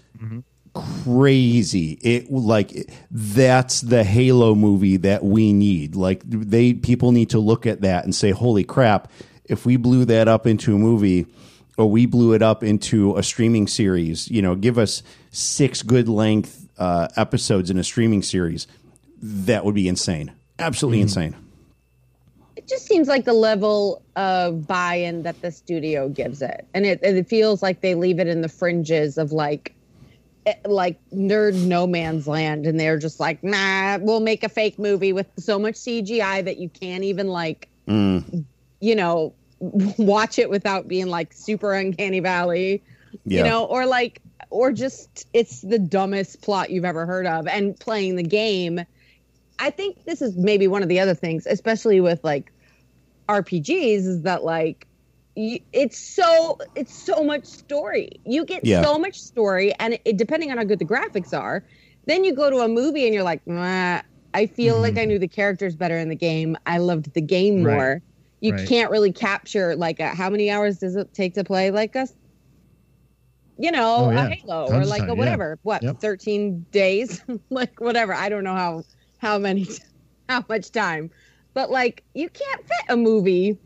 crazy. It like that's the halo movie that we need. Like they people need to look at that and say holy crap if we blew that up into a movie or we blew it up into a streaming series you know give us six good length uh, episodes in a streaming series that would be insane. Absolutely insane. It just seems like the level of buy-in that the studio gives it. And it, it feels like they leave it in the fringes of like like nerd no man's land and they're just like nah we'll make a fake movie with so much cgi that you can't even like Mm. you know watch it without being like super uncanny valley yeah. you know? Or like or just it's the dumbest plot you've ever heard of. And playing the game i think this is maybe one of the other things especially with like rpgs is that like it's so it's so much story you get Yeah. so much story and it, depending on how good the graphics are then you go to a movie and you're like "Nah, i feel like mm-hmm. i knew the characters better in the game i loved the game Right. more you Right. can't really capture like a, how many hours does it take to play like a you know Oh, yeah. a halo Tons or like time, a yeah. whatever what Yep. 13 days like whatever i don't know how how many how much time but like you can't fit a movie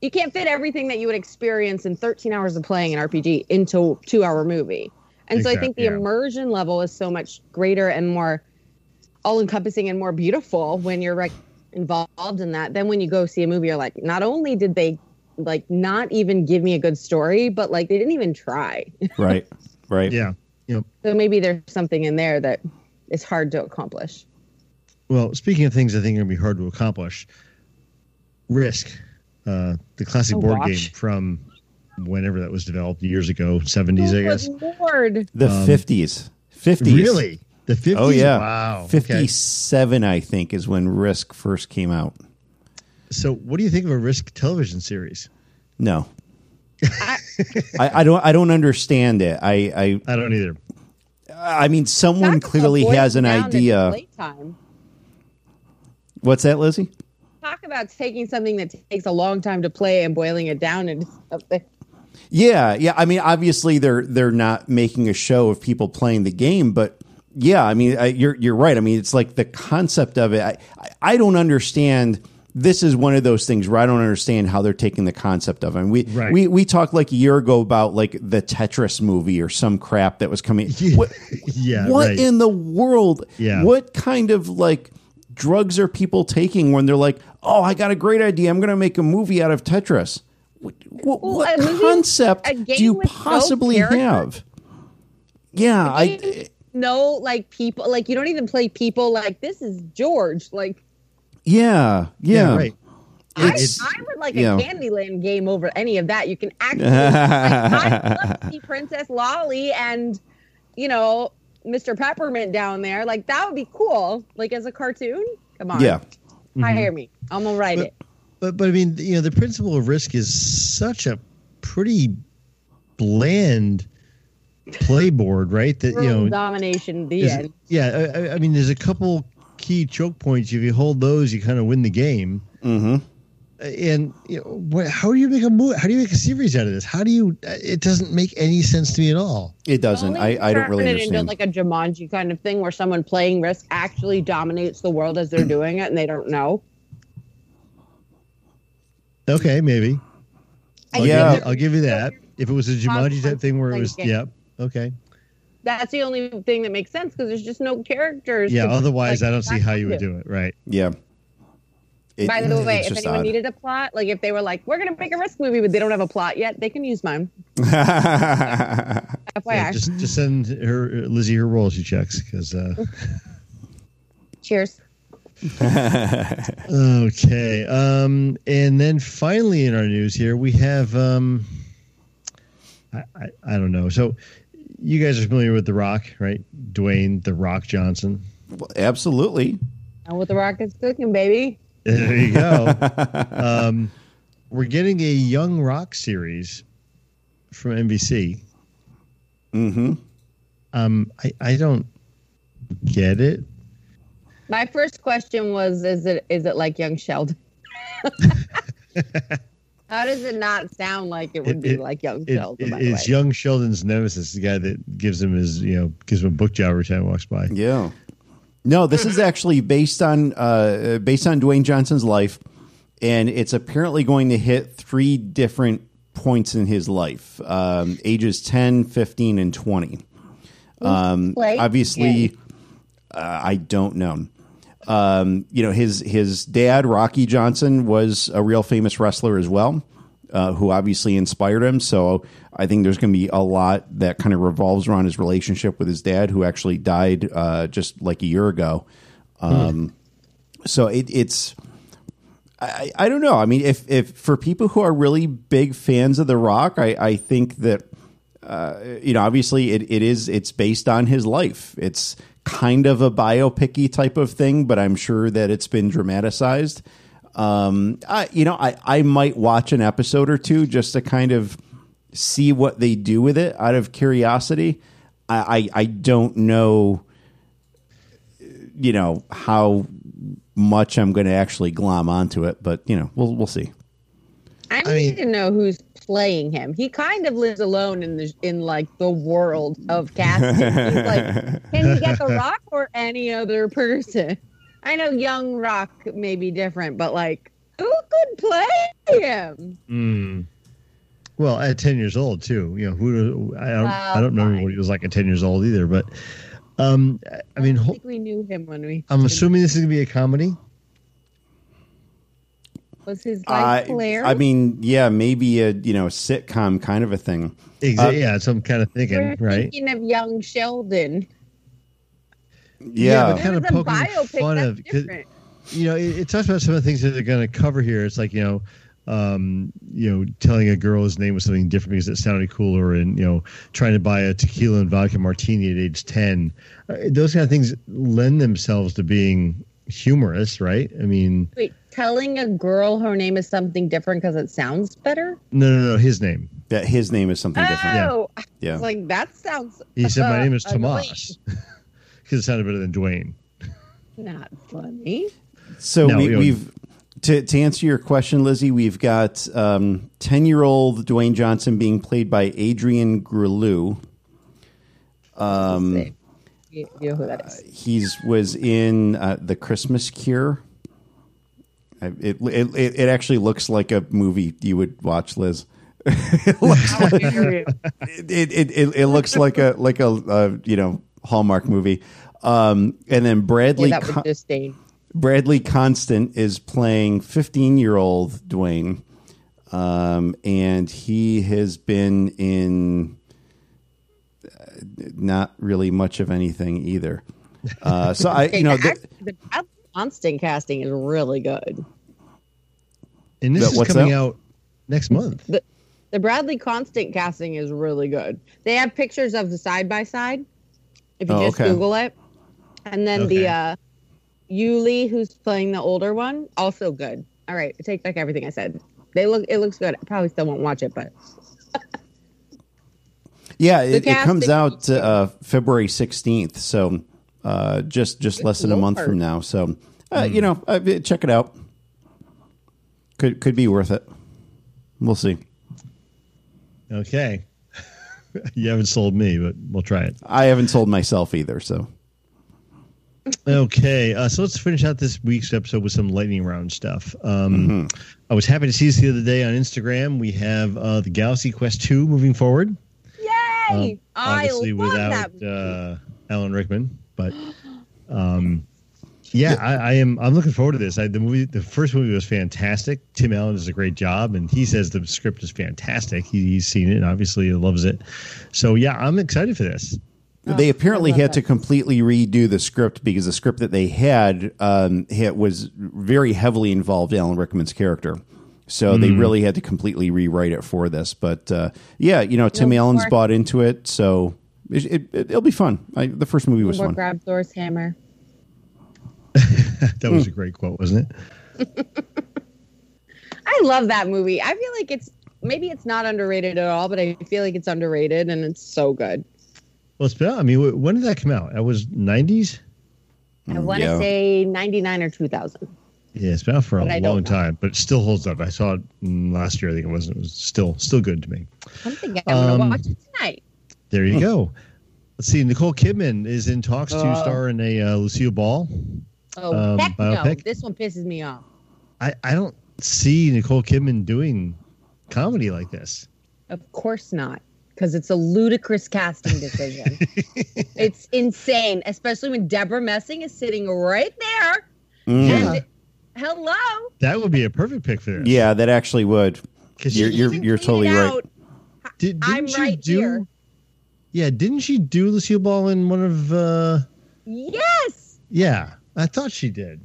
you can't fit everything that you would experience in 13 hours of playing an rpg into a two hour movie and so i think the yeah. immersion level is so much greater and more all encompassing and more beautiful when you're like involved in that then when you go see a movie you're like not only did they like not even give me a good story but like they didn't even try right right Yeah. Yep. so maybe there's something in there that is hard to accomplish Well, speaking of things I think are going to be hard to accomplish, Risk, uh, the classic Oh, board gosh. game from whenever that was developed years ago, 70s, I Oh, guess. good lord the Um, 50s 50s Really? The 50s? Oh yeah, Wow. Okay. Fifty-seven, I think, is when Risk first came out. So, what do you think of a Risk television series? No, I, I don't. I don't understand it. I, I I don't either. I, I mean, someone Talk about clearly has an down in idea. What's that, Lizzie? Talk about taking something that takes a long time to play and boiling it down into something Yeah, yeah. I mean, obviously they're they're not making a show of people playing the game, but yeah, I mean, I, you're you're right. I mean, it's like the concept of it. I I, I don't understand. This is one of those things where I don't understand how they're taking the concept of it. And we Right. we we talked like a year ago about like the Tetris movie or some crap that was coming. What, Yeah, what right. in the world? Yeah. What kind of like drugs are people taking when they're like, "Oh, I got a great idea. I'm going to make a movie out of Tetris." What, what, Well, what a movie- concept do you with no possibly have? Yeah, I no like people like you don't even play people like this is george like yeah, yeah. right. I, I would like yeah. a Candyland game over any of that. You can actually. like, I'd love to see Princess Lolly and, you know, Mr. Peppermint down there. Like that would be cool. Like as a cartoon. Come on. Yeah. Hire me. I'm gonna write But- it. But but I mean, you know, the principle of risk is such a pretty bland playboard, right? That you know, domination. The is- end. yeah. I- I, I mean, there's a couple key choke points. If you hold those, you kind of win the game. Mm-hmm. And you know, what, how do you make a movie? How do you make a series out of this? How do you? It doesn't make any sense to me at all. It doesn't. I, they I don't turn really it understand. Into like a Jumanji kind of thing where someone playing Risk actually dominates the world as they're doing it and they don't know. Okay, maybe. I'll Yeah. give you, I'll give you that. If it was a Jumanji type thing where it was, Like, yep, okay, That's the only thing that makes sense because there's just no characters. yeah. to, Otherwise, like, I don't see how you would do it. Right. yeah. It- By the way, if anyone odd. needed a plot, like if they were like, "We're gonna make a Risk movie," but they don't have a plot yet, they can use mine. FYI. Yeah, just just send her Lizzie her royalty checks because. Uh, Cheers. okay, um, and then finally in our news here we have um, I, I I don't know. So you guys are familiar with The Rock, right? Dwayne The Rock Johnson. Absolutely. And what the rock is cooking, baby. There you go. um, we're getting a Young Rock series from NBC. hmm Um, I, I don't get it. My first question was: Is it is it like Young Sheldon? How does it not sound like it would It- be it- like Young It, Sheldon? it by the is way? young Sheldon's nemesis, the guy that gives him his, you know, gives him a book job every time he walks by. Yeah. No, this is actually based on uh, based on Dwayne Johnson's life, and it's apparently going to hit three different points in his life: um, ages 10, 15, and twenty. Um, obviously, uh, I don't know. Um, you know, his his dad, Rocky Johnson, was a real famous wrestler as well, uh, who obviously inspired him. So I think there's going to be a lot that kind of revolves around his relationship with his dad, who actually died uh, just like a year ago. Um, So it, it's. I, I don't know. I mean, if, if for people who are really big fans of The Rock, I, I think that you know, obviously it, it is it's based on his life. It's kind of a biopicy type of thing, but I'm sure that it's been dramatized. Um, I, you know, I, I might watch an episode or two just to kind of see what they do with it out of curiosity. I, I, I don't know, you know, how much I'm going to actually glom onto it, but you know, we'll, we'll see. I I need mean- to know who's playing him. He kind of lives alone in the in like the world of casting. He's like, can you get the Rock or any other person? I know Young Rock may be different, but like, who could play him? Mm. Well, at ten years old too. You know, who I don't Well, I don't remember fine. what he was like at ten years old either. But um, I mean, I think we knew him when we. I'm assuming this is gonna be a comedy. was his I, life Claire. I mean, yeah, maybe a you know sitcom kind of a thing. Exa- Uh, yeah, so I'm kind of thinking, We're right? thinking of Young Sheldon. Yeah, but kind of It was a poking biopic, fun that's of 'cause- different. you know, it, it talks about some of the things that they're going to cover here. It's like you know, um, you know, telling a girl his name was something different because it sounded cooler, and you know, trying to buy a tequila and vodka martini at age ten. Uh, those kind of things lend themselves to being humorous, right? I mean, Wait, telling a girl her name is something different because it sounds better? no, no, no, his name. that his name is something different. Oh, Yeah. it's like that sounds. He said, "My uh, name is annoying. Tomas," because it sounded better than Dwayne. Not funny. So No, we, we we've to to answer your question, Lizzie. We've got ten year old Dwayne Johnson being played by Adrian Groulx. Um, you, you know who that is? He's was in uh, the Christmas Cure. It, it it it actually looks like a movie you would watch, Liz. How dare you. It it, it, it, it looks like a like a uh, you know Hallmark movie. Um, and then Yeah, Bradley that Con- Bradley Constant is playing 15 year old Dwayne. Um, and he has been in uh, not really much of anything either. Uh, so I, you know, Okay, the, the Bradley Constant casting is really good. And this That- is what's coming that? out next month. The the Bradley Constant casting is really good. They have pictures of the side by side. If you Oh, just okay. Google it, and then Okay. the uh, Uli, who's playing the older one, also good. All right, I take back everything I said. They look. It looks good. I probably still won't watch it, but yeah, it, it comes out uh, February 16th. So uh, just just less than a month from now. So, uh, you know, uh, check it out. Could could be worth it. We'll see. Okay. you haven't sold me, but we'll try it. I haven't sold myself either, so Okay, uh, so let's finish out this week's episode with some lightning round stuff. Um, I was happy to see this the other day on Instagram. We have uh, the Galaxy Quest 2 moving forward. Yay! Um, I obviously love without that. uh, Alan Rickman, but um, yeah, I, I am. I'm looking forward to this. I, the movie, the first movie was fantastic. Tim Allen does a great job, and he says the script is fantastic. He, he's seen it, and obviously he loves it. So yeah, I'm excited for this. they apparently Oh, I love had to completely redo the script because the script that they had um, had, was very heavily involved Alan Rickman's character. So they really had to completely rewrite it for this. But uh, yeah, you know, Tim No Allen's bought into it, so it, it, it'll be fun. I, the first movie was Or fun. grab Thor's hammer. That was a great quote, wasn't it? I love that movie. I feel like it's maybe it's not underrated at all, but I feel like it's underrated and it's so good. Well, it's been. I mean, when did that come out? That was 90s. I want to yeah. say 99 or 2000. Yeah, it's been out for a But I long time, but it still holds up. I saw it mm, last year. I think it was. It was still still good to me. I'm thinking I'm going to Um, watch it tonight. There Hmm. you go. Let's see. Nicole Kidman is in talks to Oh. star in a uh, Lucille Ball. Oh, um, heck no. This one pisses me off. I, I don't see Nicole Kidman doing comedy like this. Of course not, because it's a ludicrous casting decision. it's insane, especially when Debra Messing is sitting right there. Mm. Yeah. And hello. That would be a perfect pick for this. Yeah, that actually would. 'Cause You're- she- you're- you're totally right. out. did, didn't I'm she right do? here. Yeah, didn't she do Lucille Ball in one of? uh Yes. Yeah, I thought she did.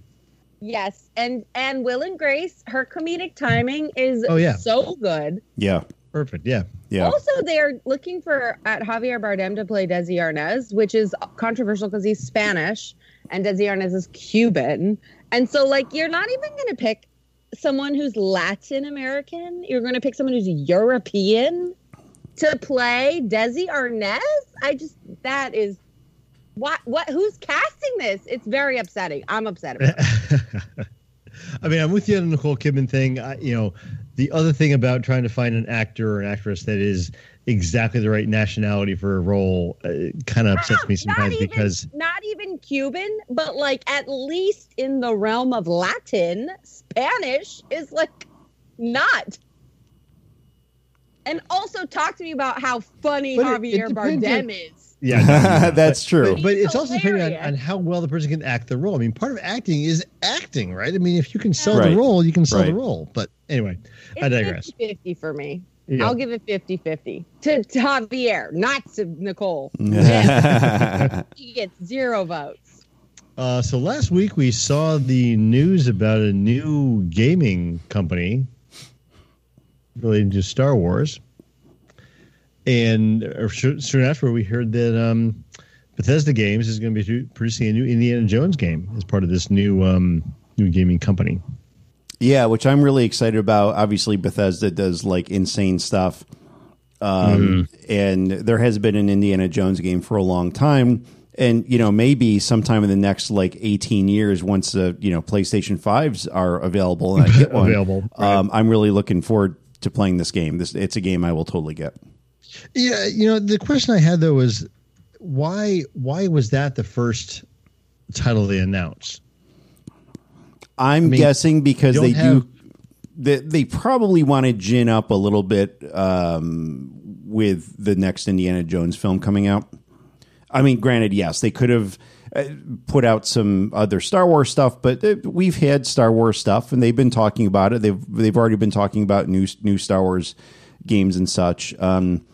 Yes. And and Will and Grace, her comedic timing is Oh, yeah. so good. Yeah, Perfect. Yeah. yeah. Also, they're looking for at Javier Bardem to play Desi Arnaz, which is controversial because he's Spanish and Desi Arnaz is Cuban. And so, like, you're not even going to pick someone who's Latin American. You're going to pick someone who's European to play Desi Arnaz. I just that is what what who's casting this? It's very upsetting. I'm upset about it. I mean, I'm with you on the Nicole Kidman thing. I, you know, the other thing about trying to find an actor or an actress that is exactly the right nationality for a role uh, kind of upsets me sometimes even- because not even Cuban, but like at least in the realm of Latin, Spanish is like not. And also talk to me about how funny But Javier Bardem is. Yeah, That's true. But, but He's it's also depending on, on how well the person can act the role. I mean, part of acting is acting, right? I mean, if you can sell Right. the role, you can sell the role. But anyway, I digress. 50 for me. Yeah. I'll give it 50 50 to, to Javier, not to Nicole. He gets zero votes. Uh, so last week we saw the news about a new gaming company related to Star Wars, and soon after we heard that um, Bethesda Games is going to be producing a new Indiana Jones game as part of this new um, new gaming company. Yeah, which I'm really excited about. Obviously, Bethesda does like insane stuff. Um, And there has been an Indiana Jones game for a long time. And, you know, maybe sometime in the next like 18 years, once the, you know, PlayStation 5s are available and I get one, Available, right. um, I'm really looking forward to playing this game. This It's a game I will totally get. Yeah, you know the question I had though was why why was that the first title they announced? I'm mean, guessing because they have- do. They, they probably want to gin up a little bit um, with the next Indiana Jones film coming out. I mean, granted, yes, they could have uh, put out some other Star Wars stuff, but uh, we've had Star Wars stuff, and they've been talking about it. They've they've already been talking about new new Star Wars games and such. Um,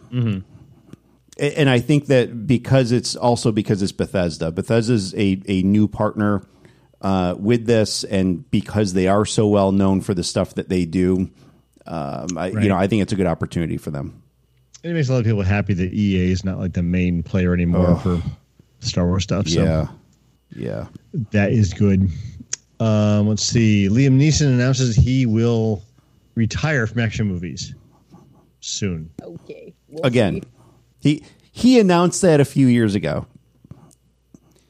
a- and I think that because it's also because it's Bethesda. Bethesda's a, a new partner uh, with this, and because they are so well known for the stuff that they do, um, I, Right. you know, I think it's a good opportunity for them. It makes a lot of people happy that EA is not like the main player anymore for Star Wars stuff. So Yeah, yeah. that is good. Um, let's see. Liam Neeson announces he will retire from action movies soon. Okay. we'll Again, see. he he announced that a few years ago.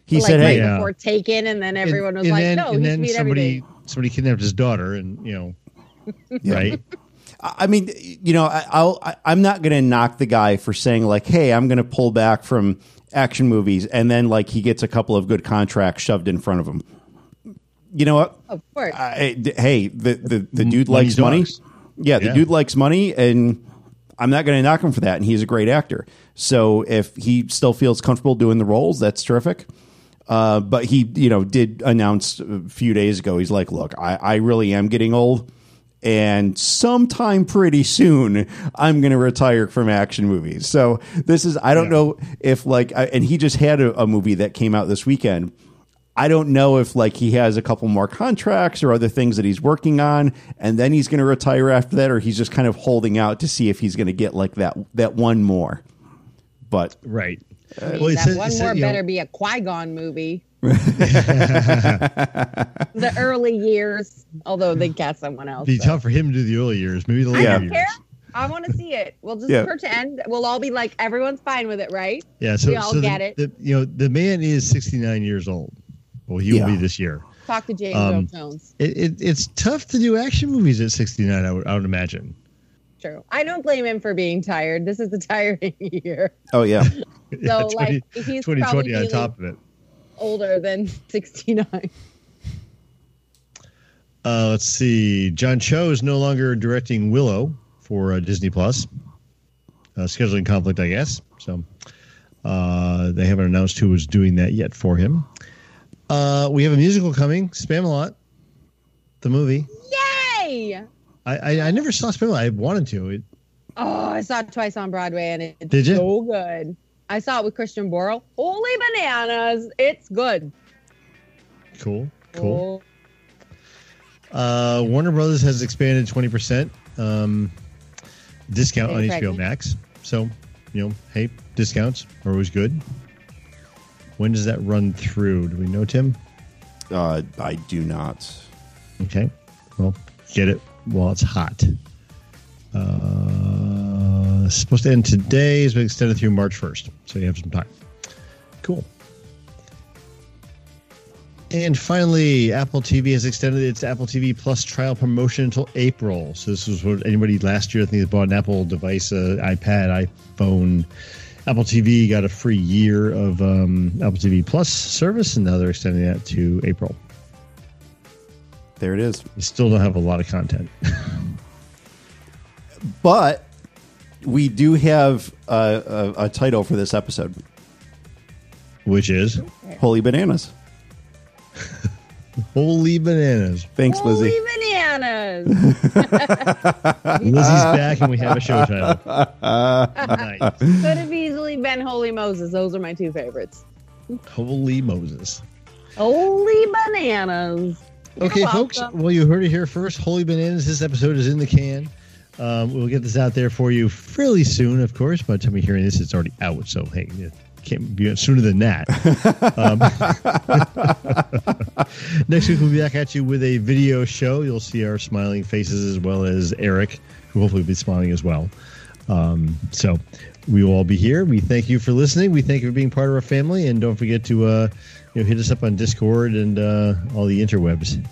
He like said, right "Hey, Yeah. before Taken, and then everyone and, was and like, then, "No, and he then somebody everything." somebody kidnapped his daughter, and you know right? I mean, you know, I, I'll, I, I'm not going to knock the guy for saying like, "Hey, I'm going to pull back from action movies," and then like he gets a couple of good contracts shoved in front of him. You know what? Of course. I, d- hey, the the, the dude Money's likes money. Yeah, the Yeah. dude likes money, and I'm not going to knock him for that. And he's a great actor. So if he still feels comfortable doing the roles, that's terrific. Uh, but he, you know, did announce a few days ago. He's like, "Look, I, I really am getting old, and sometime pretty soon, I'm going to retire from action movies." So this is, I don't Yeah. know if like, I, and he just had a, a movie that came out this weekend. I don't know if like he has a couple more contracts or other things that he's working on, and then he's going to retire after that, or he's just kind of holding out to see if he's going to get like that that one more. But Right. I mean, Well, that said- one said, more you know- better be a Qui Gon movie. the early years, although they got someone else. Be so. tough for him to do the early years, maybe the I later Yeah. don't years. care. I want to see it. We'll just Yeah. pretend. We'll all be like, everyone's fine with it, right? Yeah, so, We all so the- get it. The, you know, the man is 69 years old. Well, he will be this year. Talk to James Um, Earl Jones. It, it, it's tough to do action movies at 69. I would, I would imagine. True. I don't blame him for being tired. This is a tiring year. oh yeah, Yeah, So, like, he's 2020 probably on top of it. Older than 69. Uh, let's see. John Cho is no longer directing Willow for uh, Disney Plus. Uh, scheduling conflict, I guess. So uh, they haven't announced who was doing that yet for him. Uh, we have a musical coming, Spamalot, the movie. Yay! I, I, I never saw Spamalot. I wanted to. It, Oh, I saw it twice on Broadway and it's Did you? so good. I saw it with Christian Borle. Holy bananas. It's good. cool, cool. Oh, Uh, Warner Brothers has expanded 20% um, discount on HBO Max. So, you know, hey, discounts are always good. When does that run through? Do we know, Tim? uh, I do not. Okay. Well, get it while it's hot. Uh, it's supposed to end today. It's been extended through March 1st. So you have some time. Cool. And finally, Apple TV has extended its Apple TV Plus trial promotion until April. So this was what anybody last year, I think, that bought an Apple device, uh, iPad, iPhone, Apple TV got a free year of um, Apple TV Plus service, and now they're extending that to April. There it is. You still don't have a lot of content. But we do have a, a, a title for this episode: which is "Holy Bananas." Holy Bananas. Thanks, Holy Lizzie. bananas. Lizzie's back and we have a show title. nice. Could have easily been Holy Moses. Those are my two favorites. Holy Moses. Holy bananas. Okay, folks. Well, you heard it here first. Holy Bananas. This episode is in the can. Um, we'll get this out there for you fairly soon, of course. By the time you're hearing this, it's already out. So, hey, it can't be sooner than that. um, next week, we'll be back at you with a video show. You'll see our smiling faces as well as Eric, who hopefully will be smiling as well. Um, so, we will all be here. We thank you for listening. We thank you for being part of our family. And don't forget to uh, you know, hit us up on Discord and uh, all the interwebs.